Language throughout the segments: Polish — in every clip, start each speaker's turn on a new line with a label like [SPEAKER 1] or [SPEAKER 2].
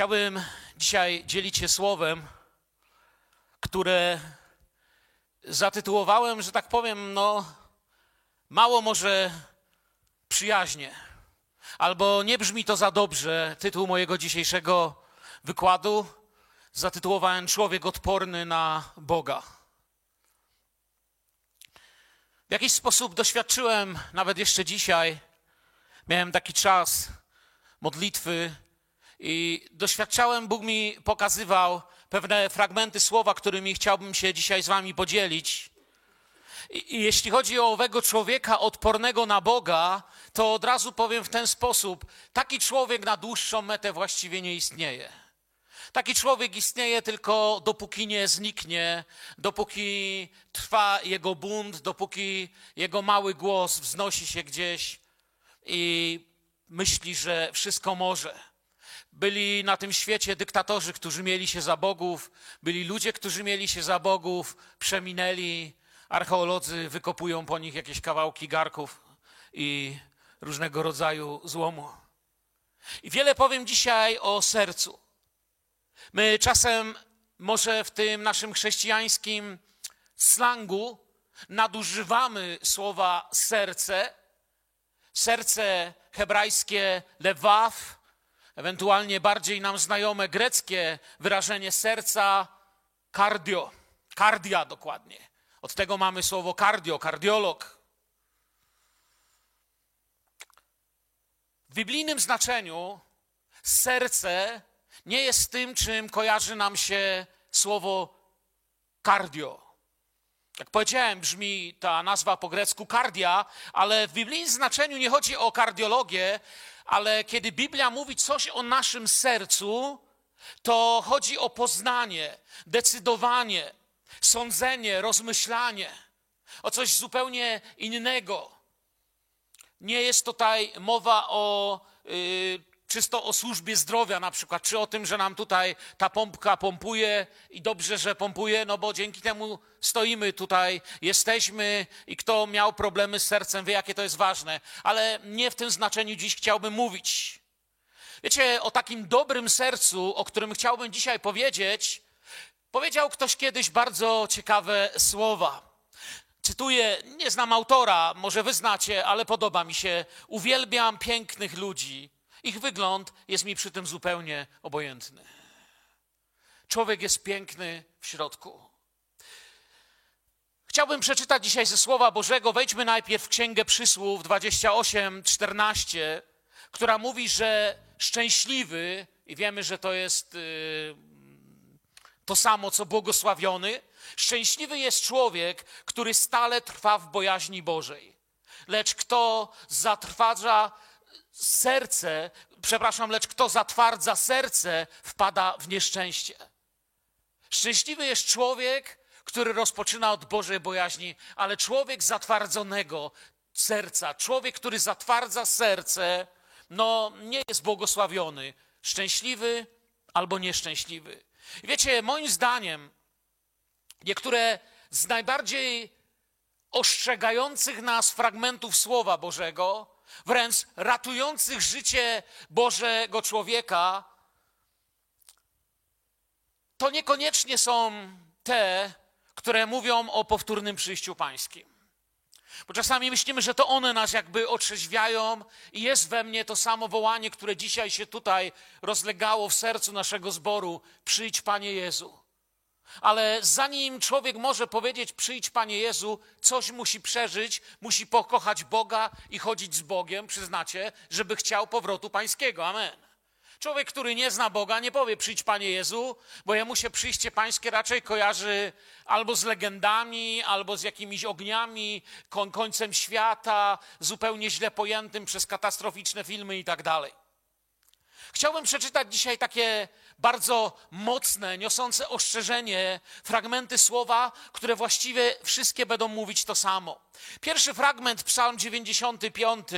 [SPEAKER 1] Chciałbym dzisiaj dzielić się słowem, które zatytułowałem, że tak powiem, no, mało może przyjaźnie. Albo nie brzmi to za dobrze. Tytuł mojego dzisiejszego wykładu zatytułowałem Człowiek odporny na Boga. W jakiś sposób doświadczyłem, nawet jeszcze dzisiaj, miałem taki czas modlitwy i doświadczałem, Bóg mi pokazywał pewne fragmenty słowa, którymi chciałbym się dzisiaj z Wami podzielić. I, jeśli chodzi o owego człowieka odpornego na Boga, to od razu powiem w ten sposób: taki człowiek na dłuższą metę właściwie nie istnieje. Taki człowiek istnieje tylko dopóki nie zniknie, dopóki trwa jego bunt, dopóki jego mały głos wznosi się gdzieś i myśli, że wszystko może. Byli na tym świecie dyktatorzy, którzy mieli się za bogów, byli ludzie, którzy mieli się za bogów, przeminęli. Archeolodzy wykopują po nich jakieś kawałki garków i różnego rodzaju złomu. I wiele powiem dzisiaj o sercu. My czasem może w tym naszym chrześcijańskim slangu nadużywamy słowa serce. Serce hebrajskie lewaw, ewentualnie bardziej nam znajome greckie wyrażenie serca cardio, kardia dokładnie. Od tego mamy słowo cardio, kardiolog. W biblijnym znaczeniu serce nie jest tym, czym kojarzy nam się słowo cardio. Jak powiedziałem, brzmi ta nazwa po grecku kardia, ale w biblijnym znaczeniu nie chodzi o kardiologię, ale kiedy Biblia mówi coś o naszym sercu, to chodzi o poznanie, decydowanie, sądzenie, rozmyślanie, o coś zupełnie innego. Nie jest tutaj mowa o yy, czysto o służbie zdrowia na przykład, czy o tym, że nam tutaj ta pompka pompuje i dobrze, że pompuje, no bo dzięki temu stoimy tutaj, jesteśmy i kto miał problemy z sercem, wie jakie to jest ważne, ale nie w tym znaczeniu dziś chciałbym mówić. Wiecie, o takim dobrym sercu, o którym chciałbym dzisiaj powiedzieć, powiedział ktoś kiedyś bardzo ciekawe słowa. Cytuję, nie znam autora, może wy znacie, ale podoba mi się. Uwielbiam pięknych ludzi, ich wygląd jest mi przy tym zupełnie obojętny. Człowiek jest piękny w środku. Chciałbym przeczytać dzisiaj ze Słowa Bożego. Wejdźmy najpierw w Księgę Przysłów 28, 14, która mówi, że szczęśliwy, i wiemy, że to jest yy, to samo, co błogosławiony, szczęśliwy jest człowiek, który stale trwa w bojaźni Bożej. Lecz kto zatrważa serce, przepraszam, lecz kto zatwardza serce, wpada w nieszczęście. Szczęśliwy jest człowiek, który rozpoczyna od Bożej bojaźni, ale człowiek zatwardzonego serca, człowiek, który zatwardza serce, no nie jest błogosławiony. Szczęśliwy albo nieszczęśliwy. I wiecie, moim zdaniem, niektóre z najbardziej ostrzegających nas fragmentów Słowa Bożego wręcz ratujących życie Bożego człowieka, to niekoniecznie są te, które mówią o powtórnym przyjściu pańskim. Bo czasami myślimy, że to one nas jakby otrzeźwiają i jest we mnie to samo wołanie, które dzisiaj się tutaj rozlegało w sercu naszego zboru: Przyjdź, Panie Jezu. Ale zanim człowiek może powiedzieć, przyjdź Panie Jezu, coś musi przeżyć, musi pokochać Boga i chodzić z Bogiem, przyznacie, żeby chciał powrotu Pańskiego. Amen. Człowiek, który nie zna Boga, nie powie przyjdź Panie Jezu, bo jemu się przyjście Pańskie raczej kojarzy albo z legendami, albo z jakimiś ogniami, końcem świata, zupełnie źle pojętym przez katastroficzne filmy i tak dalej. Chciałbym przeczytać dzisiaj takie bardzo mocne, niosące ostrzeżenie fragmenty słowa, które właściwie wszystkie będą mówić to samo. Pierwszy fragment, Psalm 95,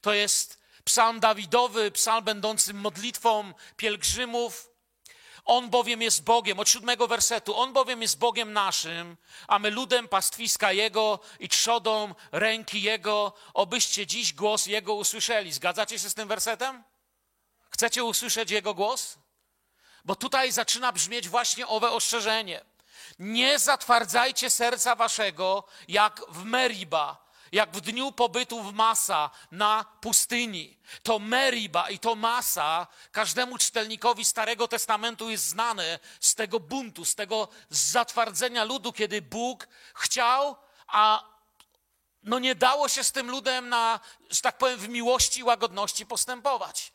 [SPEAKER 1] to jest psalm Dawidowy, psalm będący modlitwą pielgrzymów. On bowiem jest Bogiem, od siódmego wersetu, On bowiem jest Bogiem naszym, a my ludem pastwiska Jego i trzodą ręki Jego, obyście dziś głos Jego usłyszeli. Zgadzacie się z tym wersetem? Chcecie usłyszeć Jego głos? Bo tutaj zaczyna brzmieć właśnie owe ostrzeżenie. Nie zatwardzajcie serca waszego jak w Meriba, jak w dniu pobytu w Masa na pustyni. To Meriba i to Masa każdemu czytelnikowi Starego Testamentu jest znane z tego buntu, z tego zatwardzenia ludu, kiedy Bóg chciał, a no nie dało się z tym ludem na, że tak powiem, w miłości i łagodności postępować.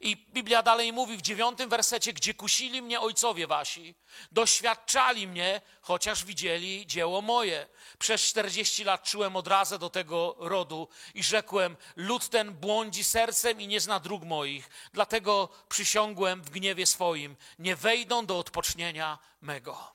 [SPEAKER 1] I Biblia dalej mówi w dziewiątym wersecie, gdzie kusili mnie ojcowie wasi, doświadczali mnie, chociaż widzieli dzieło moje. Przez czterdzieści lat czułem odrazę do tego rodu i rzekłem, lud ten błądzi sercem i nie zna dróg moich, dlatego przysiągłem w gniewie swoim, nie wejdą do odpocznienia mego.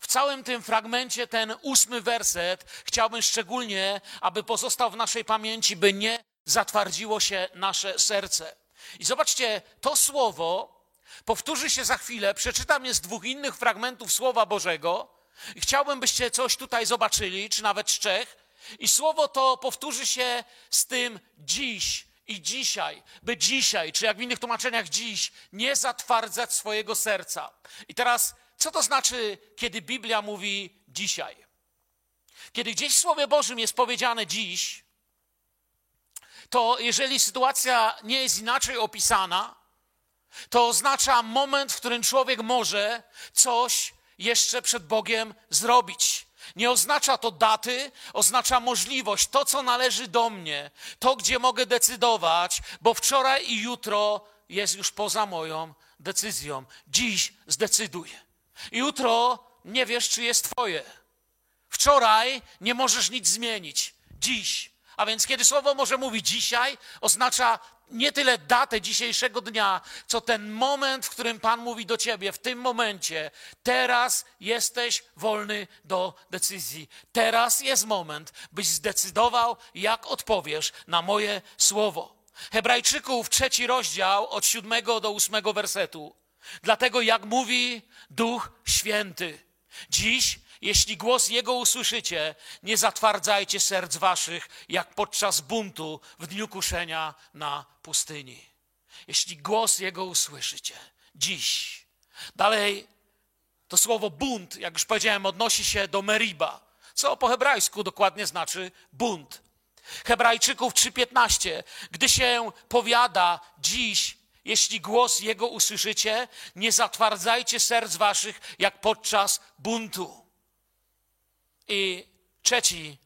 [SPEAKER 1] W całym tym fragmencie ten ósmy werset chciałbym szczególnie, aby pozostał w naszej pamięci, by nie zatwardziło się nasze serce. I zobaczcie, to słowo powtórzy się za chwilę. Przeczytam je z dwóch innych fragmentów Słowa Bożego. I chciałbym, byście coś tutaj zobaczyli, czy nawet z trzech. I słowo to powtórzy się z tym dziś i dzisiaj, by dzisiaj, czy jak w innych tłumaczeniach dziś, nie zatwardzać swojego serca. I teraz, co to znaczy, kiedy Biblia mówi dzisiaj? Kiedy gdzieś w Słowie Bożym jest powiedziane dziś, to jeżeli sytuacja nie jest inaczej opisana, to oznacza moment, w którym człowiek może coś jeszcze przed Bogiem zrobić. Nie oznacza to daty, oznacza możliwość, to co należy do mnie, to gdzie mogę decydować, bo wczoraj i jutro jest już poza moją decyzją. Dziś zdecyduję. Jutro nie wiesz, czy jest Twoje. Wczoraj nie możesz nic zmienić. Dziś a więc kiedy słowo może mówić dzisiaj, oznacza nie tyle datę dzisiejszego dnia, co ten moment, w którym Pan mówi do ciebie, w tym momencie, teraz jesteś wolny do decyzji. Teraz jest moment, byś zdecydował, jak odpowiesz na moje słowo. Hebrajczyków, trzeci rozdział, od siódmego do ósmego wersetu. Dlatego, jak mówi Duch Święty, dziś jeśli głos Jego usłyszycie, nie zatwardzajcie serc waszych, jak podczas buntu w dniu kuszenia na pustyni. Jeśli głos Jego usłyszycie, dziś. Dalej, to słowo bunt, jak już powiedziałem, odnosi się do meriba, co po hebrajsku dokładnie znaczy bunt. Hebrajczyków 3:15, gdy się powiada dziś, jeśli głos Jego usłyszycie, nie zatwardzajcie serc waszych, jak podczas buntu. I trzeci,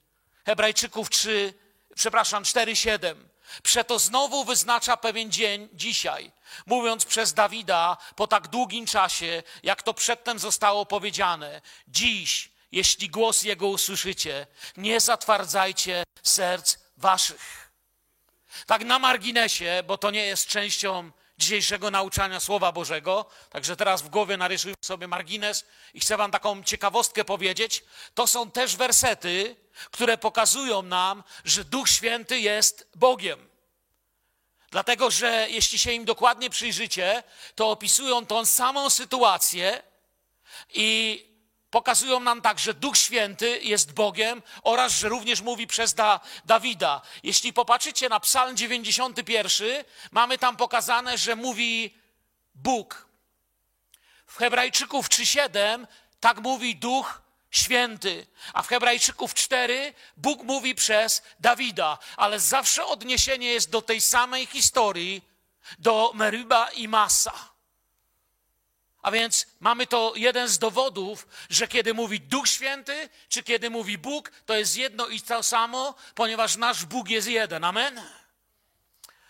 [SPEAKER 1] Hebrajczyków 3, przepraszam, 4,7. Przeto znowu wyznacza pewien dzień dzisiaj, mówiąc przez Dawida po tak długim czasie, jak to przedtem zostało powiedziane. Dziś, jeśli głos Jego usłyszycie, nie zatwardzajcie serc waszych. Tak na marginesie, bo to nie jest częścią dzisiejszego nauczania Słowa Bożego. Także teraz w głowie narysuję sobie margines i chcę Wam taką ciekawostkę powiedzieć. To są też wersety, które pokazują nam, że Duch Święty jest Bogiem. Dlatego, że jeśli się im dokładnie przyjrzycie, to opisują tą samą sytuację i pokazują nam tak, że Duch Święty jest Bogiem oraz, że również mówi przez da, Dawida. Jeśli popatrzycie na Psalm 91, mamy tam pokazane, że mówi Bóg. W Hebrajczyków 3:7 tak mówi Duch Święty, a w Hebrajczyków 4 Bóg mówi przez Dawida, ale zawsze odniesienie jest do tej samej historii, do Meriba i Masa. A więc mamy to jeden z dowodów, że kiedy mówi Duch Święty, czy kiedy mówi Bóg, to jest jedno i to samo, ponieważ nasz Bóg jest jeden. Amen.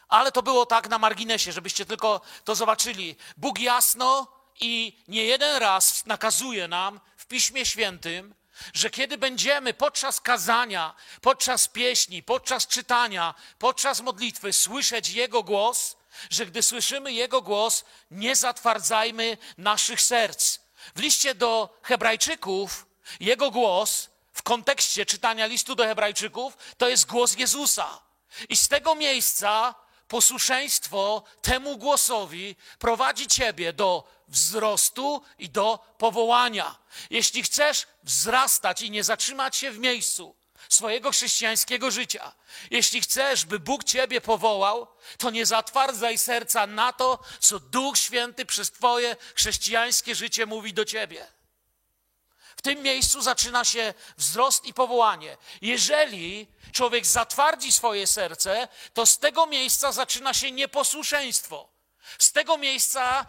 [SPEAKER 1] Ale to było tak na marginesie, żebyście tylko to zobaczyli. Bóg jasno i nie jeden raz nakazuje nam w Piśmie Świętym, że kiedy będziemy podczas kazania, podczas pieśni, podczas czytania, podczas modlitwy słyszeć Jego głos, że gdy słyszymy Jego głos, nie zatwardzajmy naszych serc. W liście do Hebrajczyków Jego głos w kontekście czytania listu do Hebrajczyków to jest głos Jezusa. I z tego miejsca posłuszeństwo temu głosowi prowadzi Ciebie do wzrostu i do powołania. Jeśli chcesz wzrastać i nie zatrzymać się w miejscu, swojego chrześcijańskiego życia. Jeśli chcesz, by Bóg ciebie powołał, to nie zatwardzaj serca na to, co Duch Święty przez twoje chrześcijańskie życie mówi do ciebie. W tym miejscu zaczyna się wzrost i powołanie. Jeżeli człowiek zatwardzi swoje serce, to z tego miejsca zaczyna się nieposłuszeństwo. Z tego miejsca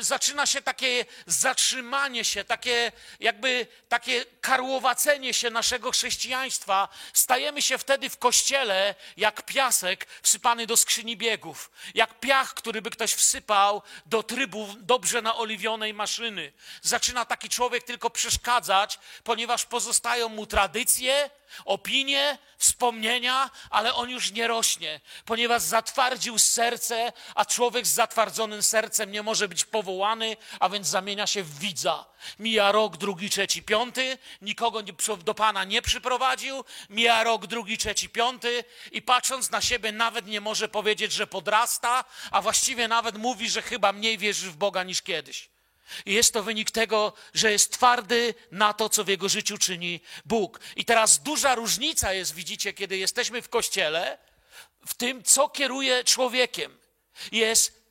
[SPEAKER 1] zaczyna się takie zatrzymanie się, takie jakby takie karłowacenie się naszego chrześcijaństwa. Stajemy się wtedy w kościele jak piasek wsypany do skrzyni biegów, jak piach, który by ktoś wsypał do trybu dobrze naoliwionej maszyny. Zaczyna taki człowiek tylko przeszkadzać, ponieważ pozostają mu tradycje, opinie, wspomnienia, ale on już nie rośnie, ponieważ zatwardził serce, a człowiek z zatwardzonym sercem nie może być powołany, a więc zamienia się w widza. Mija rok, drugi, trzeci, piąty, nikogo do Pana nie przyprowadził, mija rok, drugi, trzeci, piąty i patrząc na siebie nawet nie może powiedzieć, że podrasta, a właściwie nawet mówi, że chyba mniej wierzy w Boga niż kiedyś. I jest to wynik tego, że jest twardy na to, co w jego życiu czyni Bóg. I teraz duża różnica jest, widzicie, kiedy jesteśmy w kościele, w tym, co kieruje człowiekiem. Jest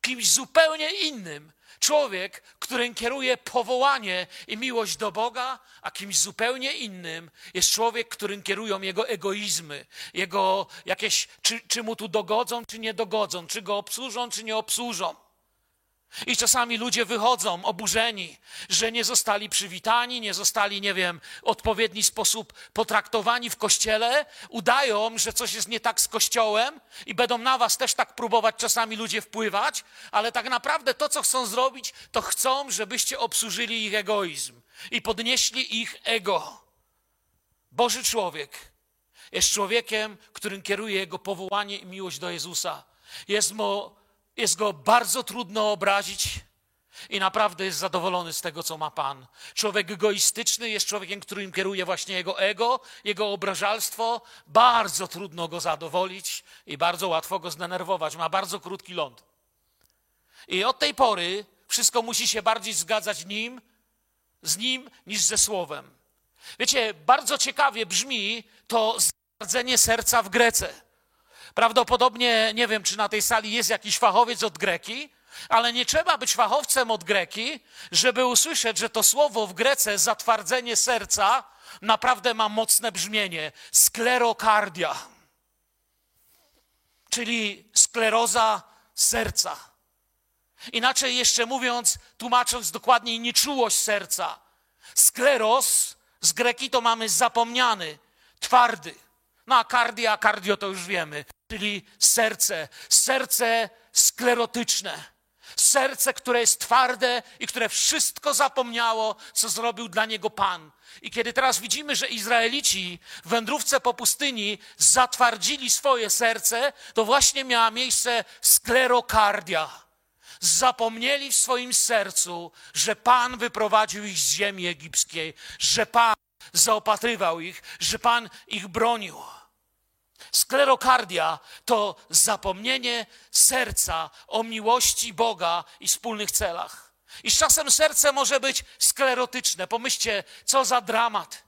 [SPEAKER 1] kimś zupełnie innym. Człowiek, którym kieruje powołanie i miłość do Boga, a kimś zupełnie innym jest człowiek, którym kierują jego egoizmy, jego jakieś, czy, czy mu tu dogodzą, czy nie dogodzą, czy go obsłużą, czy nie obsłużą. I czasami ludzie wychodzą oburzeni, że nie zostali przywitani, nie zostali, nie wiem, w odpowiedni sposób potraktowani w kościele, udają, że coś jest nie tak z kościołem i będą na was też tak próbować czasami ludzie wpływać, ale tak naprawdę to, co chcą zrobić, to chcą, żebyście obsłużyli ich egoizm i podnieśli ich ego. Boży człowiek jest człowiekiem, którym kieruje jego powołanie i miłość do Jezusa. Jest mu jest go bardzo trudno obrazić i naprawdę jest zadowolony z tego, co ma Pan. Człowiek egoistyczny jest człowiekiem, którym kieruje właśnie jego ego, jego obrażalstwo. Bardzo trudno go zadowolić i bardzo łatwo go zdenerwować. Ma bardzo krótki ląd. I od tej pory wszystko musi się bardziej zgadzać nim, z nim niż ze słowem. Wiecie, bardzo ciekawie brzmi to zgardzenie serca w Grece. Prawdopodobnie, nie wiem, czy na tej sali jest jakiś fachowiec od greki, ale nie trzeba być fachowcem od greki, żeby usłyszeć, że to słowo w grece zatwardzenie serca naprawdę ma mocne brzmienie sklerokardia, czyli skleroza serca. Inaczej jeszcze mówiąc, tłumacząc dokładniej, nieczułość serca. Skleros z greki to mamy zapomniany, twardy. No a kardia, kardio to już wiemy czyli serce, serce sklerotyczne. Serce, które jest twarde i które wszystko zapomniało, co zrobił dla niego Pan. I kiedy teraz widzimy, że Izraelici w wędrówce po pustyni zatwardzili swoje serce, to właśnie miała miejsce sklerokardia. Zapomnieli w swoim sercu, że Pan wyprowadził ich z ziemi egipskiej, że Pan zaopatrywał ich, że Pan ich bronił. Sklerokardia to zapomnienie serca o miłości Boga i wspólnych celach. I z czasem serce może być sklerotyczne. Pomyślcie, co za dramat.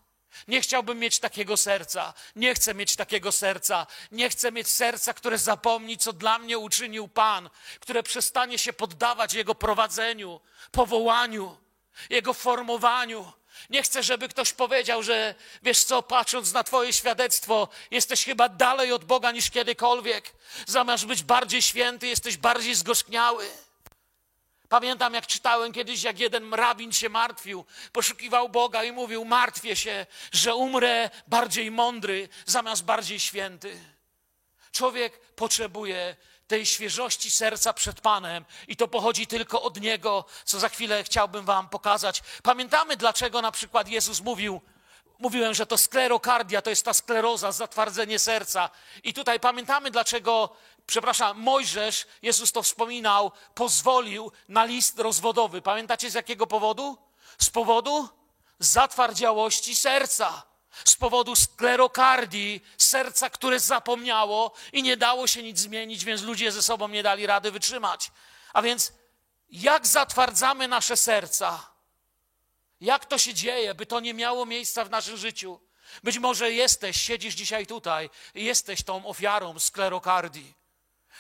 [SPEAKER 1] Nie chciałbym mieć takiego serca. Nie chcę mieć takiego serca. Nie chcę mieć serca, które zapomni, co dla mnie uczynił Pan, które przestanie się poddawać Jego prowadzeniu, powołaniu, Jego formowaniu. Nie chcę, żeby ktoś powiedział, że wiesz co, patrząc na Twoje świadectwo, jesteś chyba dalej od Boga niż kiedykolwiek. Zamiast być bardziej święty, jesteś bardziej zgorzkniały. Pamiętam, jak czytałem kiedyś, jak jeden rabin się martwił, poszukiwał Boga i mówił: Martwię się, że umrę bardziej mądry zamiast bardziej święty. Człowiek potrzebuje tej świeżości serca przed Panem i to pochodzi tylko od Niego, co za chwilę chciałbym Wam pokazać. Pamiętamy, dlaczego na przykład Jezus mówił, mówiłem, że to sklerokardia, to jest ta skleroza, zatwardzenie serca. I tutaj pamiętamy, dlaczego, przepraszam, Mojżesz, Jezus to wspominał, pozwolił na list rozwodowy. Pamiętacie z jakiego powodu? Z powodu zatwardziałości serca z powodu sklerokardii, serca, które zapomniało i nie dało się nic zmienić, więc ludzie ze sobą nie dali rady wytrzymać. A więc jak zatwardzamy nasze serca? Jak to się dzieje, by to nie miało miejsca w naszym życiu? Być może jesteś, siedzisz dzisiaj tutaj jesteś tą ofiarą sklerokardii,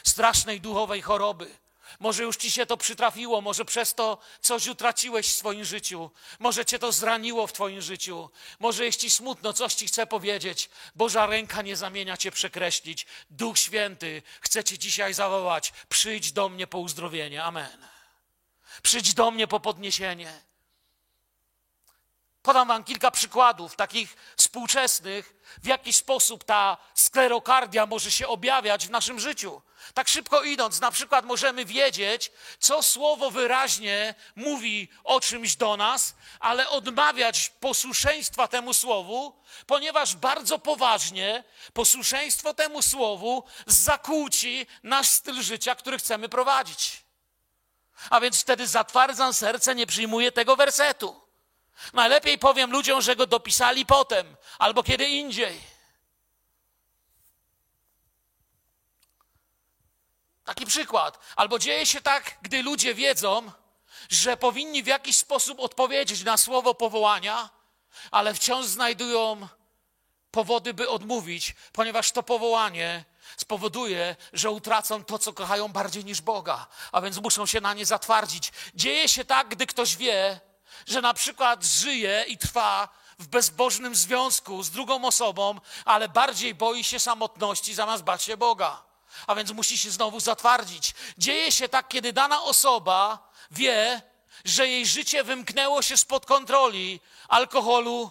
[SPEAKER 1] strasznej duchowej choroby. Może już ci się to przytrafiło, może przez to coś utraciłeś w swoim życiu, może cię to zraniło w twoim życiu, może jest ci smutno, coś ci chcę powiedzieć. Boża ręka nie zamienia cię przekreślić. Duch Święty chce cię dzisiaj zawołać: przyjdź do mnie po uzdrowienie. Amen. Przyjdź do mnie po podniesienie. Podam wam kilka przykładów takich współczesnych, w jaki sposób ta sklerokardia może się objawiać w naszym życiu. Tak szybko idąc, na przykład możemy wiedzieć, co słowo wyraźnie mówi o czymś do nas, ale odmawiać posłuszeństwa temu słowu, ponieważ bardzo poważnie posłuszeństwo temu słowu zakłóci nasz styl życia, który chcemy prowadzić. A więc wtedy zatwardzam serce, nie przyjmuję tego wersetu. Najlepiej powiem ludziom, że go dopisali potem albo kiedy indziej. Taki przykład. Albo dzieje się tak, gdy ludzie wiedzą, że powinni w jakiś sposób odpowiedzieć na słowo powołania, ale wciąż znajdują powody, by odmówić, ponieważ to powołanie spowoduje, że utracą to, co kochają bardziej niż Boga, a więc muszą się na nie zatwardzić. Dzieje się tak, gdy ktoś wie, że na przykład żyje i trwa w bezbożnym związku z drugą osobą, ale bardziej boi się samotności zamiast bać się Boga. A więc musi się znowu zatwardzić. Dzieje się tak, kiedy dana osoba wie, że jej życie wymknęło się spod kontroli alkoholu,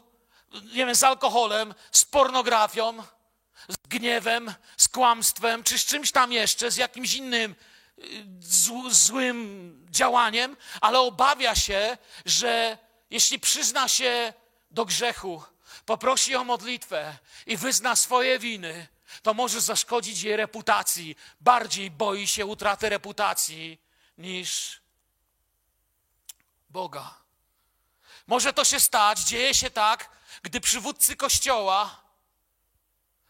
[SPEAKER 1] nie wiem, z alkoholem, z pornografią, z gniewem, z kłamstwem, czy z czymś tam jeszcze, z jakimś innym złym działaniem, ale obawia się, że jeśli przyzna się do grzechu, poprosi o modlitwę i wyzna swoje winy, to może zaszkodzić jej reputacji. Bardziej boi się utraty reputacji niż Boga. Może to się stać, dzieje się tak, gdy przywódcy kościoła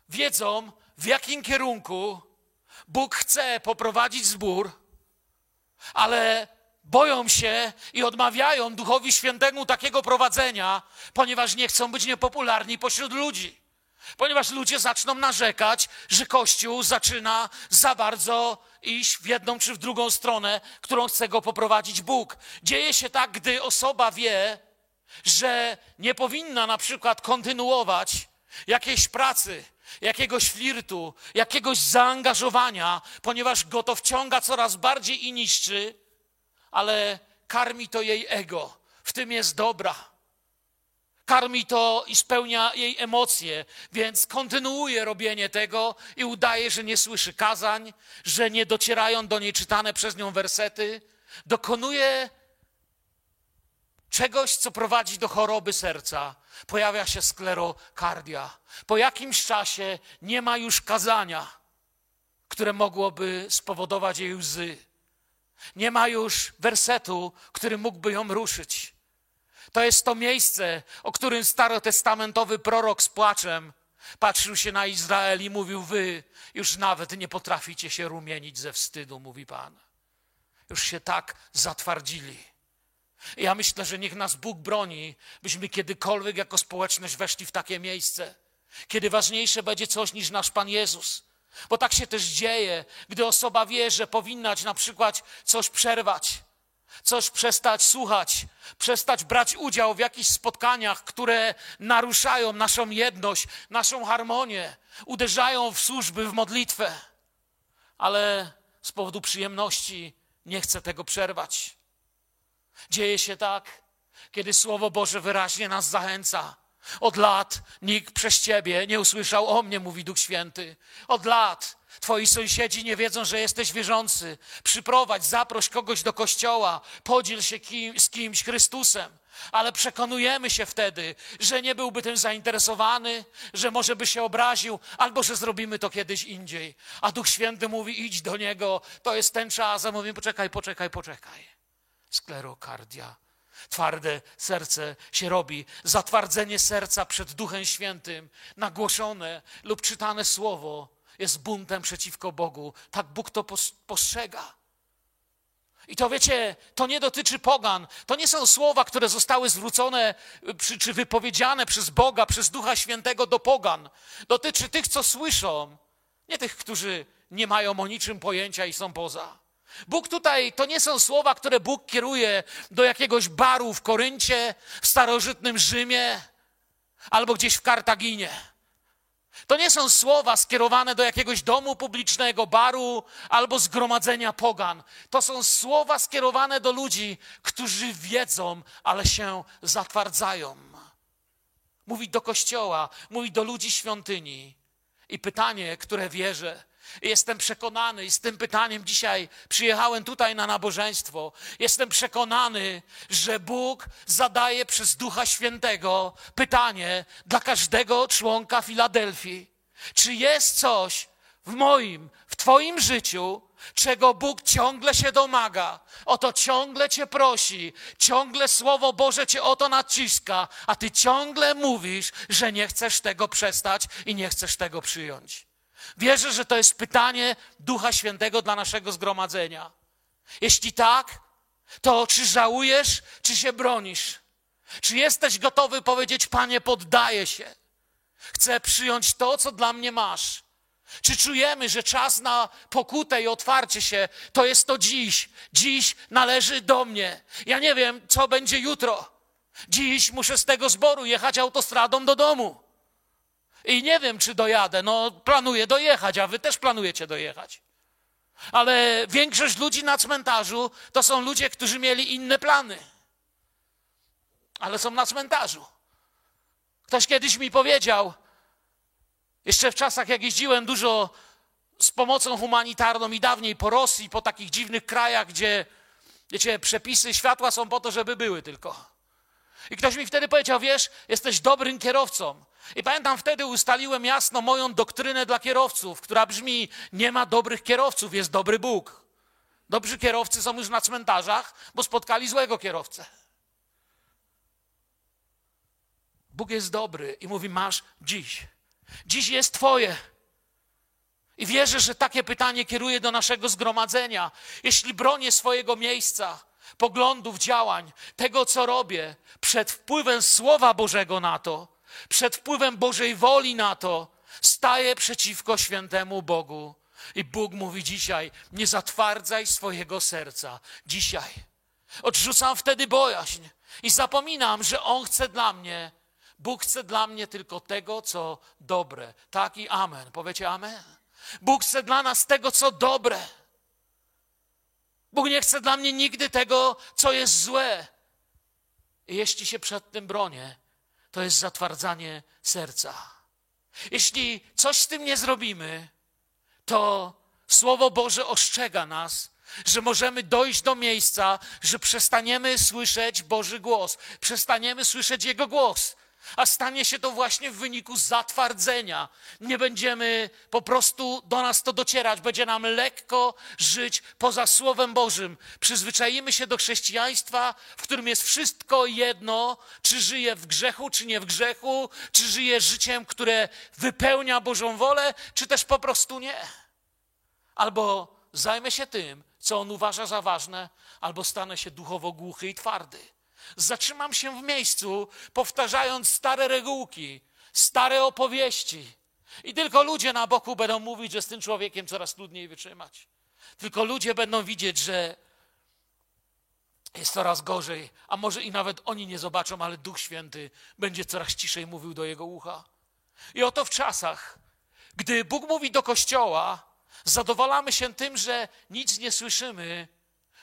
[SPEAKER 1] wiedzą, w jakim kierunku Bóg chce poprowadzić zbór, ale boją się i odmawiają Duchowi Świętemu takiego prowadzenia, ponieważ nie chcą być niepopularni pośród ludzi. Ponieważ ludzie zaczną narzekać, że Kościół zaczyna za bardzo iść w jedną czy w drugą stronę, którą chce go poprowadzić Bóg. Dzieje się tak, gdy osoba wie, że nie powinna na przykład kontynuować jakiejś pracy, jakiegoś flirtu, jakiegoś zaangażowania, ponieważ go to wciąga coraz bardziej i niszczy, ale karmi to jej ego. W tym jest dobra. Karmi to i spełnia jej emocje, więc kontynuuje robienie tego i udaje, że nie słyszy kazań, że nie docierają do niej czytane przez nią wersety. Dokonuje czegoś, co prowadzi do choroby serca. Pojawia się sklerokardia. Po jakimś czasie nie ma już kazania, które mogłoby spowodować jej łzy. Nie ma już wersetu, który mógłby ją ruszyć. To jest to miejsce, o którym starotestamentowy prorok z płaczem patrzył się na Izrael i mówił: Wy już nawet nie potraficie się rumienić ze wstydu, mówi Pan. Już się tak zatwardzili. Ja myślę, że niech nas Bóg broni, byśmy kiedykolwiek jako społeczność weszli w takie miejsce, kiedy ważniejsze będzie coś niż nasz Pan Jezus. Bo tak się też dzieje, gdy osoba wie, że powinna na przykład coś przerwać, coś przestać słuchać, przestać brać udział w jakichś spotkaniach, które naruszają naszą jedność, naszą harmonię, uderzają w służby, w modlitwę. Ale z powodu przyjemności nie chce tego przerwać. Dzieje się tak, kiedy Słowo Boże wyraźnie nas zachęca. Od lat nikt przez Ciebie nie usłyszał o mnie, mówi Duch Święty. Od lat Twoi sąsiedzi nie wiedzą, że jesteś wierzący. Przyprowadź, zaproś kogoś do kościoła, podziel się kim, z kimś Chrystusem. Ale przekonujemy się wtedy, że nie byłby tym zainteresowany, że może by się obraził, albo że zrobimy to kiedyś indziej. A Duch Święty mówi: idź do niego, to jest ten czas. A mówimy: poczekaj, poczekaj, poczekaj sklerokardia. Twarde serce się robi, zatwardzenie serca przed Duchem Świętym, nagłoszone lub czytane słowo jest buntem przeciwko Bogu. Tak Bóg to postrzega. I to wiecie, to nie dotyczy pogan. To nie są słowa, które zostały zwrócone czy, czy wypowiedziane przez Boga, przez Ducha Świętego do pogan. Dotyczy tych, co słyszą, nie tych, którzy nie mają o niczym pojęcia i są poza. Bóg tutaj, to nie są słowa, które Bóg kieruje do jakiegoś baru w Koryncie, w starożytnym Rzymie albo gdzieś w Kartaginie. To nie są słowa skierowane do jakiegoś domu publicznego, baru albo zgromadzenia pogan. To są słowa skierowane do ludzi, którzy wiedzą, ale się zatwardzają. Mówi do kościoła, mówi do ludzi świątyni. I pytanie, które wierzę, Jestem przekonany i z tym pytaniem dzisiaj przyjechałem tutaj na nabożeństwo. Jestem przekonany, że Bóg zadaje przez Ducha Świętego pytanie dla każdego członka Filadelfii. Czy jest coś w moim, w Twoim życiu, czego Bóg ciągle się domaga, o to ciągle Cię prosi, ciągle Słowo Boże Cię o to naciska, a Ty ciągle mówisz, że nie chcesz tego przestać i nie chcesz tego przyjąć. Wierzę, że to jest pytanie Ducha Świętego dla naszego zgromadzenia. Jeśli tak, to czy żałujesz, czy się bronisz? Czy jesteś gotowy powiedzieć, Panie, poddaję się? Chcę przyjąć to, co dla mnie masz. Czy czujemy, że czas na pokutę i otwarcie się to jest to dziś? Dziś należy do mnie. Ja nie wiem, co będzie jutro. Dziś muszę z tego zboru jechać autostradą do domu. I nie wiem, czy dojadę. No, planuję dojechać, a wy też planujecie dojechać. Ale większość ludzi na cmentarzu to są ludzie, którzy mieli inne plany. Ale są na cmentarzu. Ktoś kiedyś mi powiedział, jeszcze w czasach, jak jeździłem dużo z pomocą humanitarną i dawniej po Rosji, po takich dziwnych krajach, gdzie, wiecie, przepisy światła są po to, żeby były tylko. I ktoś mi wtedy powiedział, wiesz, jesteś dobrym kierowcą. I pamiętam, wtedy ustaliłem jasno moją doktrynę dla kierowców, która brzmi: Nie ma dobrych kierowców, jest dobry Bóg. Dobrzy kierowcy są już na cmentarzach, bo spotkali złego kierowcę. Bóg jest dobry i mówi: Masz dziś. Dziś jest Twoje. I wierzę, że takie pytanie kieruje do naszego zgromadzenia. Jeśli bronię swojego miejsca, poglądów, działań, tego, co robię, przed wpływem Słowa Bożego na to, przed wpływem Bożej woli na to, staje przeciwko świętemu Bogu. I Bóg mówi dzisiaj: nie zatwardzaj swojego serca. Dzisiaj. Odrzucam wtedy bojaźń i zapominam, że On chce dla mnie, Bóg chce dla mnie tylko tego, co dobre. Tak i amen. Powiecie amen? Bóg chce dla nas tego, co dobre. Bóg nie chce dla mnie nigdy tego, co jest złe. I jeśli się przed tym bronię, to jest zatwardzanie serca. Jeśli coś z tym nie zrobimy, to Słowo Boże ostrzega nas, że możemy dojść do miejsca, że przestaniemy słyszeć Boży głos, przestaniemy słyszeć Jego głos a stanie się to właśnie w wyniku zatwardzenia. Nie będziemy po prostu do nas to docierać, będzie nam lekko żyć poza Słowem Bożym. Przyzwyczajimy się do chrześcijaństwa, w którym jest wszystko jedno, czy żyje w grzechu, czy nie w grzechu, czy żyje życiem, które wypełnia Bożą wolę, czy też po prostu nie. Albo zajmę się tym, co on uważa za ważne, albo stanę się duchowo głuchy i twardy. Zatrzymam się w miejscu, powtarzając stare regułki, stare opowieści. I tylko ludzie na boku będą mówić, że z tym człowiekiem coraz trudniej wytrzymać. Tylko ludzie będą widzieć, że jest coraz gorzej, a może i nawet oni nie zobaczą, ale Duch Święty będzie coraz ciszej mówił do jego ucha. I oto w czasach, gdy Bóg mówi do kościoła, zadowalamy się tym, że nic nie słyszymy,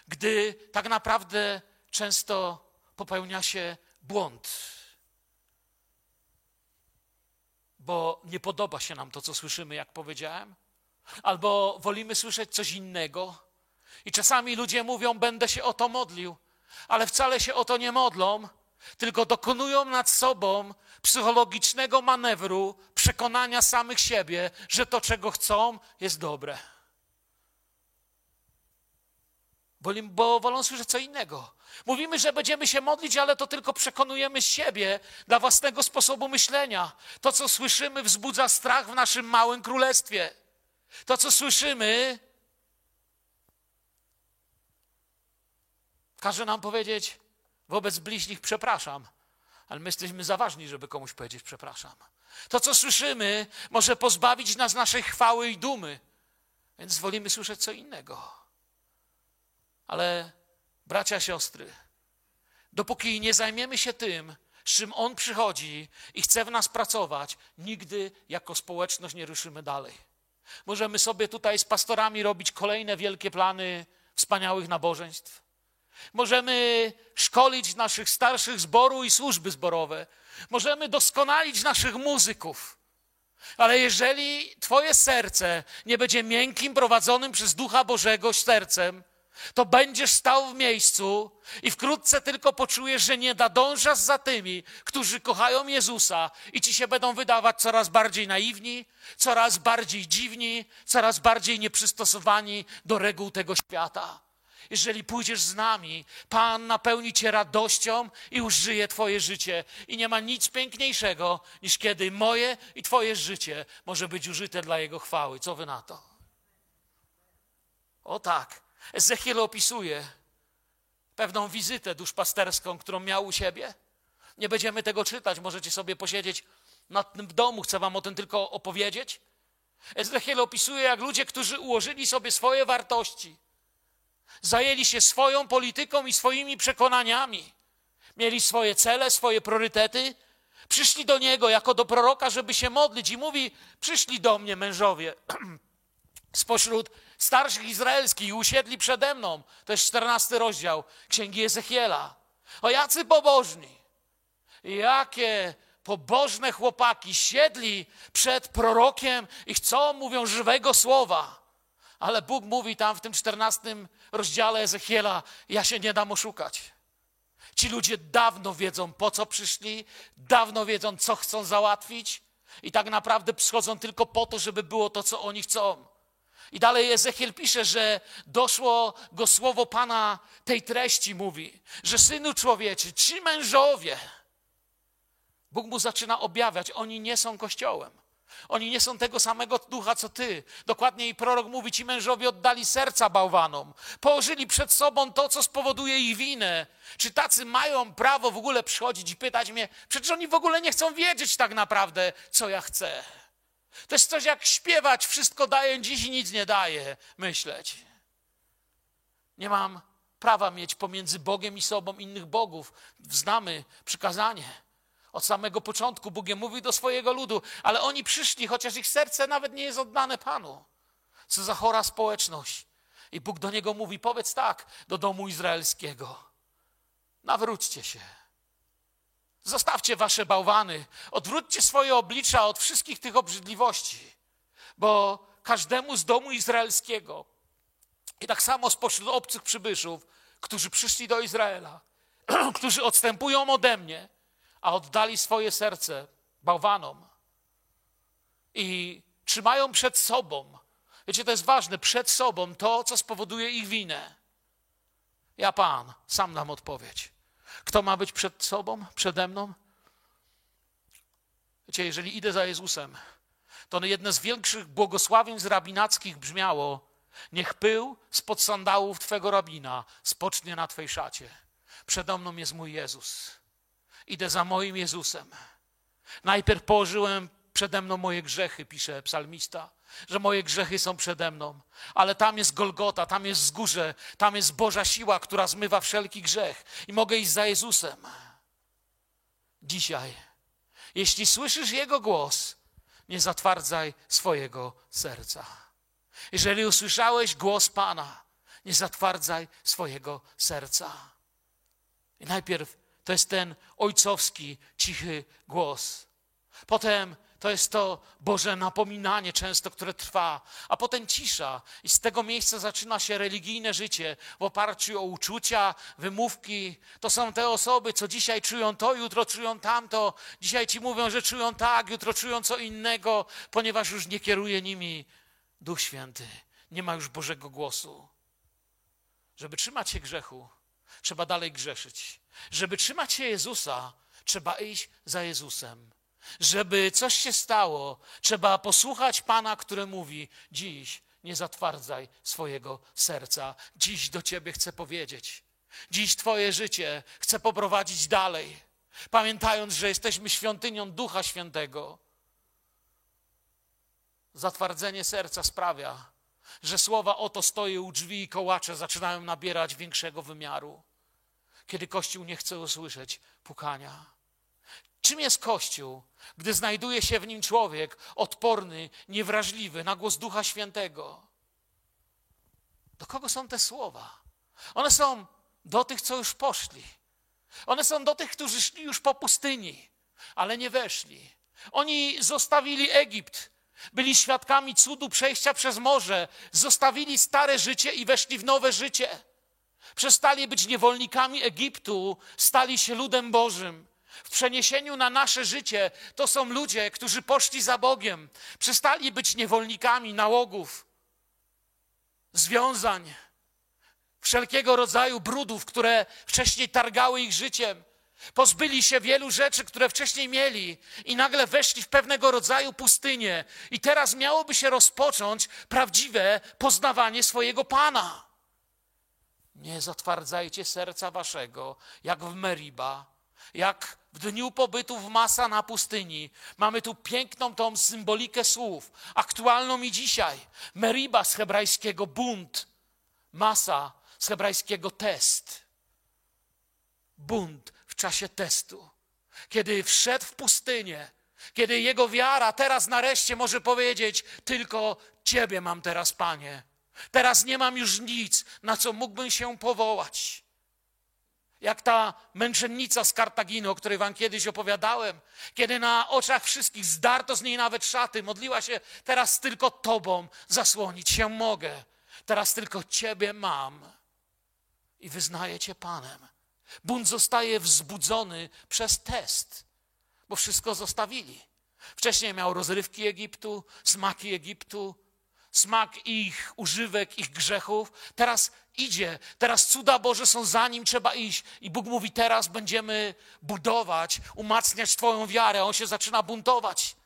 [SPEAKER 1] gdy tak naprawdę często popełnia się błąd. Bo nie podoba się nam to, co słyszymy, jak powiedziałem, albo wolimy słyszeć coś innego. I czasami ludzie mówią: Będę się o to modlił, ale wcale się o to nie modlą, tylko dokonują nad sobą psychologicznego manewru przekonania samych siebie, że to, czego chcą, jest dobre. bo wolą słyszeć co innego. Mówimy, że będziemy się modlić, ale to tylko przekonujemy siebie dla własnego sposobu myślenia. To, co słyszymy, wzbudza strach w naszym małym królestwie. To, co słyszymy, każe nam powiedzieć wobec bliźnich przepraszam, ale my jesteśmy za ważni, żeby komuś powiedzieć przepraszam. To, co słyszymy, może pozbawić nas naszej chwały i dumy, więc wolimy słyszeć co innego. Ale bracia, siostry, dopóki nie zajmiemy się tym, z czym On przychodzi i chce w nas pracować, nigdy jako społeczność nie ruszymy dalej. Możemy sobie tutaj z pastorami robić kolejne wielkie plany wspaniałych nabożeństw. Możemy szkolić naszych starszych zboru i służby zborowe. Możemy doskonalić naszych muzyków. Ale jeżeli Twoje serce nie będzie miękkim, prowadzonym przez Ducha Bożego sercem, to będziesz stał w miejscu i wkrótce tylko poczujesz, że nie nadążasz za tymi, którzy kochają Jezusa i ci się będą wydawać coraz bardziej naiwni, coraz bardziej dziwni, coraz bardziej nieprzystosowani do reguł tego świata. Jeżeli pójdziesz z nami, Pan napełni cię radością i użyje twoje życie. I nie ma nic piękniejszego, niż kiedy moje i twoje życie może być użyte dla Jego chwały. Co wy na to? O tak. Ezechiel opisuje pewną wizytę duszpasterską, którą miał u siebie. Nie będziemy tego czytać, możecie sobie posiedzieć nad tym w domu, chcę wam o tym tylko opowiedzieć. Ezechiel opisuje, jak ludzie, którzy ułożyli sobie swoje wartości, zajęli się swoją polityką i swoimi przekonaniami, mieli swoje cele, swoje priorytety, przyszli do niego jako do proroka, żeby się modlić i mówi: Przyszli do mnie mężowie spośród starszych izraelskich i usiedli przede mną. To jest 14 rozdział Księgi Ezechiela. O jacy pobożni, jakie pobożne chłopaki siedli przed prorokiem i chcą, mówią żywego słowa. Ale Bóg mówi tam w tym 14 rozdziale Ezechiela: Ja się nie dam oszukać. Ci ludzie dawno wiedzą, po co przyszli, dawno wiedzą, co chcą załatwić, i tak naprawdę przychodzą tylko po to, żeby było to, co oni chcą. I dalej Ezechiel pisze, że doszło go słowo Pana tej treści, mówi, że synu człowieczy, ci mężowie, Bóg mu zaczyna objawiać, oni nie są kościołem. Oni nie są tego samego ducha, co ty. Dokładniej prorok mówi, ci mężowie oddali serca bałwanom. Położyli przed sobą to, co spowoduje ich winę. Czy tacy mają prawo w ogóle przychodzić i pytać mnie? Przecież oni w ogóle nie chcą wiedzieć tak naprawdę, co ja chcę. To jest coś jak śpiewać, wszystko daję dziś i nic nie daje, myśleć. Nie mam prawa mieć pomiędzy Bogiem i sobą innych bogów. Znamy przykazanie. Od samego początku Bóg mówi do swojego ludu, ale oni przyszli, chociaż ich serce nawet nie jest oddane Panu. Co za chora społeczność. I Bóg do niego mówi: Powiedz tak do domu izraelskiego. Nawróćcie się. Zostawcie wasze bałwany, odwróćcie swoje oblicza od wszystkich tych obrzydliwości, bo każdemu z domu izraelskiego i tak samo spośród obcych przybyszów, którzy przyszli do Izraela, którzy odstępują ode mnie, a oddali swoje serce bałwanom i trzymają przed sobą, wiecie, to jest ważne, przed sobą to, co spowoduje ich winę. Ja, Pan, sam dam odpowiedź. Kto ma być przed sobą, przede mną? Wiecie, jeżeli idę za Jezusem, to jedno z większych błogosławieństw rabinackich brzmiało: Niech pył spod sandałów Twego rabina spocznie na Twej szacie. Przede mną jest mój Jezus. Idę za moim Jezusem. Najpierw położyłem przede mną moje grzechy, pisze psalmista że moje grzechy są przede mną. Ale tam jest Golgota, tam jest wzgórze, tam jest Boża siła, która zmywa wszelki grzech. I mogę iść za Jezusem. Dzisiaj, jeśli słyszysz Jego głos, nie zatwardzaj swojego serca. Jeżeli usłyszałeś głos Pana, nie zatwardzaj swojego serca. I najpierw to jest ten ojcowski, cichy głos. Potem to jest to Boże napominanie często, które trwa, a potem cisza. I z tego miejsca zaczyna się religijne życie w oparciu o uczucia, wymówki. To są te osoby, co dzisiaj czują to, jutro czują tamto. Dzisiaj ci mówią, że czują tak, jutro czują co innego, ponieważ już nie kieruje nimi Duch Święty. Nie ma już Bożego głosu. Żeby trzymać się grzechu, trzeba dalej grzeszyć. Żeby trzymać się Jezusa, trzeba iść za Jezusem. Żeby coś się stało, trzeba posłuchać Pana, który mówi: Dziś nie zatwardzaj swojego serca. Dziś do ciebie chcę powiedzieć. Dziś Twoje życie chcę poprowadzić dalej, pamiętając, że jesteśmy świątynią Ducha Świętego. Zatwardzenie serca sprawia, że słowa oto stoję u drzwi i kołacze zaczynają nabierać większego wymiaru, kiedy Kościół nie chce usłyszeć pukania. Czym jest Kościół, gdy znajduje się w nim człowiek odporny, niewrażliwy na głos Ducha Świętego? Do kogo są te słowa? One są do tych, co już poszli. One są do tych, którzy szli już po pustyni, ale nie weszli. Oni zostawili Egipt, byli świadkami cudu przejścia przez morze, zostawili stare życie i weszli w nowe życie. Przestali być niewolnikami Egiptu, stali się ludem Bożym. W przeniesieniu na nasze życie to są ludzie, którzy poszli za Bogiem, przestali być niewolnikami nałogów, związań, wszelkiego rodzaju brudów, które wcześniej targały ich życiem. Pozbyli się wielu rzeczy, które wcześniej mieli, i nagle weszli w pewnego rodzaju pustynię. I teraz miałoby się rozpocząć prawdziwe poznawanie swojego Pana. Nie zatwardzajcie serca waszego, jak w Meriba, jak w dniu pobytu w Masa na pustyni. Mamy tu piękną tą symbolikę słów, aktualną i dzisiaj. Meriba z hebrajskiego bunt, Masa z hebrajskiego test. Bunt w czasie testu. Kiedy wszedł w pustynię, kiedy jego wiara teraz nareszcie może powiedzieć: Tylko Ciebie mam teraz, Panie. Teraz nie mam już nic, na co mógłbym się powołać. Jak ta męczennica z Kartaginy, o której wam kiedyś opowiadałem, kiedy na oczach wszystkich zdarto z niej nawet szaty, modliła się, teraz tylko Tobą zasłonić się mogę. Teraz tylko Ciebie mam i wyznaję Cię Panem. Bunt zostaje wzbudzony przez test, bo wszystko zostawili. Wcześniej miał rozrywki Egiptu, smaki Egiptu, smak ich używek, ich grzechów. Teraz idzie, teraz cuda Boże są za nim, trzeba iść. I Bóg mówi: Teraz będziemy budować, umacniać Twoją wiarę. On się zaczyna buntować.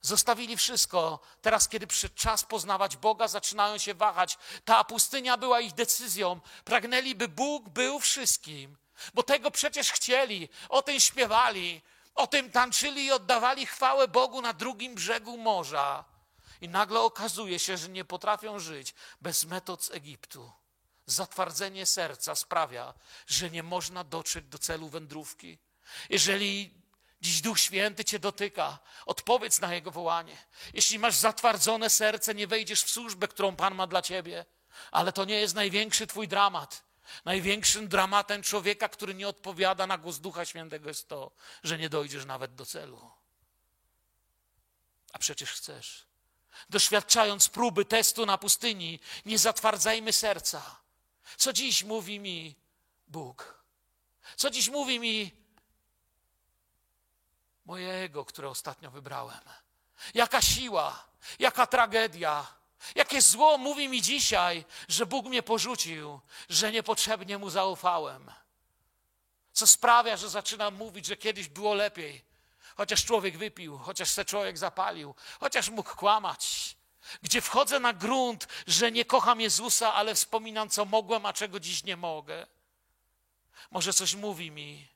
[SPEAKER 1] Zostawili wszystko. Teraz, kiedy przyszedł czas poznawać Boga, zaczynają się wahać. Ta pustynia była ich decyzją. Pragnęli, by Bóg był wszystkim, bo tego przecież chcieli. O tym śpiewali, o tym tańczyli i oddawali chwałę Bogu na drugim brzegu morza. I nagle okazuje się, że nie potrafią żyć bez metod z Egiptu. Zatwardzenie serca sprawia, że nie można dotrzeć do celu wędrówki. Jeżeli dziś Duch Święty Cię dotyka, odpowiedz na Jego wołanie. Jeśli masz zatwardzone serce, nie wejdziesz w służbę, którą Pan ma dla Ciebie. Ale to nie jest największy Twój dramat. Największym dramatem człowieka, który nie odpowiada na głos Ducha Świętego, jest to, że nie dojdziesz nawet do celu. A przecież chcesz. Doświadczając próby testu na pustyni, nie zatwardzajmy serca. Co dziś mówi mi Bóg? Co dziś mówi mi mojego, które ostatnio wybrałem? Jaka siła, jaka tragedia, jakie zło mówi mi dzisiaj, że Bóg mnie porzucił, że niepotrzebnie mu zaufałem. Co sprawia, że zaczynam mówić, że kiedyś było lepiej, chociaż człowiek wypił, chociaż se człowiek zapalił, chociaż mógł kłamać. Gdzie wchodzę na grunt, że nie kocham Jezusa, ale wspominam, co mogłem, a czego dziś nie mogę. Może coś mówi mi,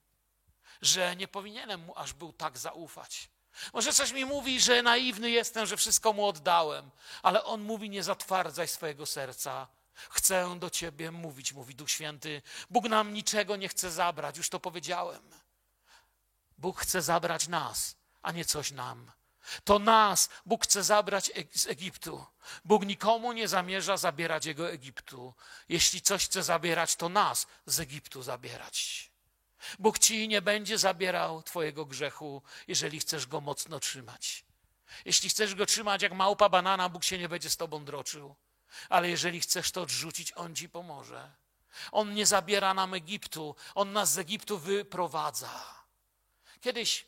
[SPEAKER 1] że nie powinienem mu aż był tak zaufać. Może coś mi mówi, że naiwny jestem, że wszystko mu oddałem, ale on mówi: Nie zatwardzaj swojego serca. Chcę do ciebie mówić, mówi Duch Święty. Bóg nam niczego nie chce zabrać, już to powiedziałem. Bóg chce zabrać nas, a nie coś nam. To nas Bóg chce zabrać z Egiptu. Bóg nikomu nie zamierza zabierać jego Egiptu. Jeśli coś chce zabierać, to nas z Egiptu zabierać. Bóg ci nie będzie zabierał Twojego grzechu, jeżeli chcesz go mocno trzymać. Jeśli chcesz go trzymać jak małpa banana, Bóg się nie będzie z Tobą droczył. Ale jeżeli chcesz to odrzucić, On Ci pomoże. On nie zabiera nam Egiptu, On nas z Egiptu wyprowadza. Kiedyś,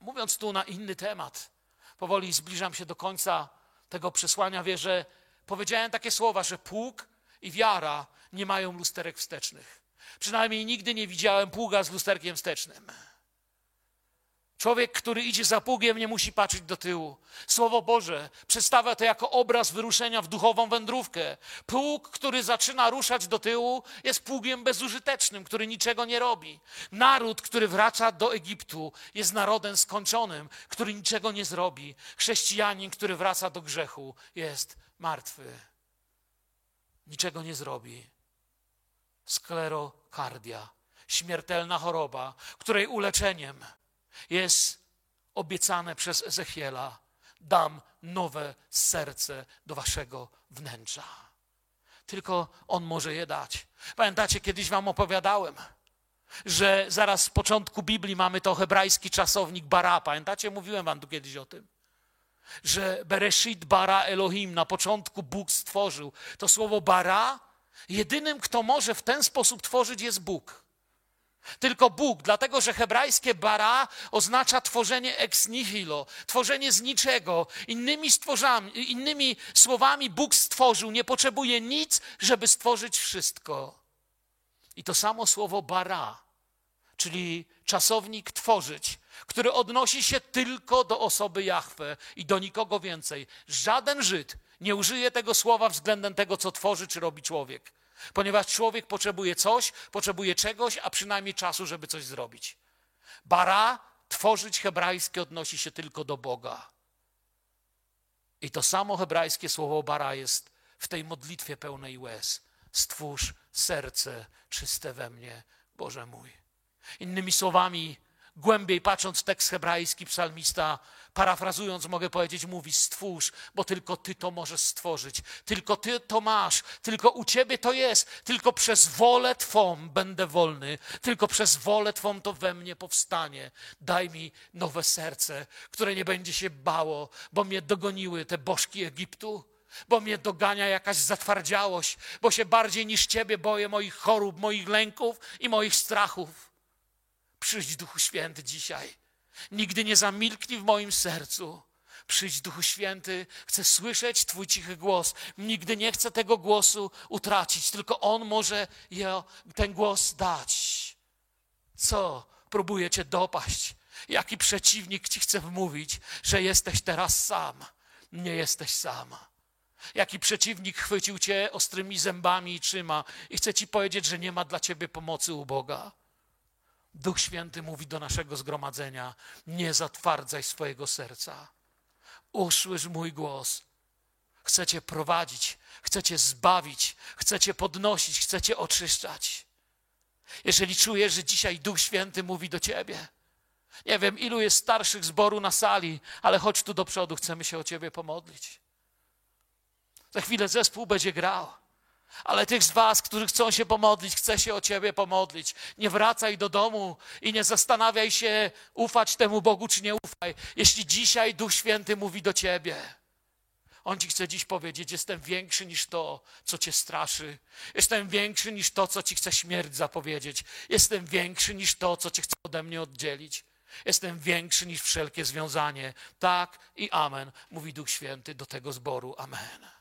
[SPEAKER 1] mówiąc tu na inny temat, powoli zbliżam się do końca tego przesłania, wierzę, powiedziałem takie słowa, że pług i wiara nie mają lusterek wstecznych. Przynajmniej nigdy nie widziałem pługa z lusterkiem wstecznym. Człowiek, który idzie za pługiem, nie musi patrzeć do tyłu. Słowo Boże przedstawia to jako obraz wyruszenia w duchową wędrówkę. Pług, który zaczyna ruszać do tyłu, jest pługiem bezużytecznym, który niczego nie robi. Naród, który wraca do Egiptu, jest narodem skończonym, który niczego nie zrobi. Chrześcijanin, który wraca do grzechu, jest martwy. Niczego nie zrobi. Sklerokardia, śmiertelna choroba, której uleczeniem jest obiecane przez Ezechiela: dam nowe serce do waszego wnętrza. Tylko on może je dać. Pamiętacie, kiedyś wam opowiadałem, że zaraz z początku Biblii mamy to hebrajski czasownik bara. Pamiętacie, mówiłem wam tu kiedyś o tym. Że Bereshit bara Elohim, na początku Bóg stworzył. To słowo bara, jedynym, kto może w ten sposób tworzyć, jest Bóg. Tylko Bóg, dlatego że hebrajskie bara oznacza tworzenie ex nihilo, tworzenie z niczego. Innymi, innymi słowami, Bóg stworzył, nie potrzebuje nic, żeby stworzyć wszystko. I to samo słowo bara, czyli czasownik tworzyć, który odnosi się tylko do osoby Jahwe i do nikogo więcej. Żaden Żyd nie użyje tego słowa względem tego, co tworzy czy robi człowiek. Ponieważ człowiek potrzebuje coś, potrzebuje czegoś, a przynajmniej czasu, żeby coś zrobić. Bara, tworzyć hebrajskie odnosi się tylko do Boga. I to samo hebrajskie słowo bara jest w tej modlitwie pełnej łez. Stwórz serce czyste we mnie, Boże mój. Innymi słowami, głębiej patrząc tekst hebrajski, psalmista, parafrazując, mogę powiedzieć, mówi: Stwórz, bo tylko Ty to możesz stworzyć, tylko Ty to masz, tylko u Ciebie to jest, tylko przez wolę Twą będę wolny, tylko przez wolę Twą to we mnie powstanie. Daj mi nowe serce, które nie będzie się bało, bo mnie dogoniły te bożki Egiptu bo mnie dogania jakaś zatwardziałość, bo się bardziej niż Ciebie boję moich chorób, moich lęków i moich strachów. Przyjdź, Duchu Święty, dzisiaj. Nigdy nie zamilknij w moim sercu. Przyjdź, Duchu Święty, chcę słyszeć Twój cichy głos. Nigdy nie chcę tego głosu utracić, tylko On może je, ten głos dać. Co próbuje Cię dopaść? Jaki przeciwnik Ci chce wmówić, że jesteś teraz sam? Nie jesteś sam. Jaki przeciwnik chwycił Cię ostrymi zębami i trzyma i chce Ci powiedzieć, że nie ma dla Ciebie pomocy u Boga? Duch Święty mówi do naszego zgromadzenia: Nie zatwardzaj swojego serca. Usłysz mój głos. Chcecie prowadzić, chcecie zbawić, chcecie podnosić, chcecie oczyszczać. Jeżeli czujesz, że dzisiaj Duch Święty mówi do ciebie, nie wiem, ilu jest starszych zboru na sali, ale chodź tu do przodu, chcemy się o ciebie pomodlić. Za chwilę zespół będzie grał. Ale tych z Was, którzy chcą się pomodlić, chcę się o Ciebie pomodlić. Nie wracaj do domu i nie zastanawiaj się, ufać temu Bogu czy nie ufaj. Jeśli dzisiaj Duch Święty mówi do Ciebie, On Ci chce dziś powiedzieć: Jestem większy niż to, co Cię straszy. Jestem większy niż to, co Ci chce śmierć zapowiedzieć. Jestem większy niż to, co Cię chce ode mnie oddzielić. Jestem większy niż wszelkie związanie. Tak i amen, mówi Duch Święty do tego zboru. Amen.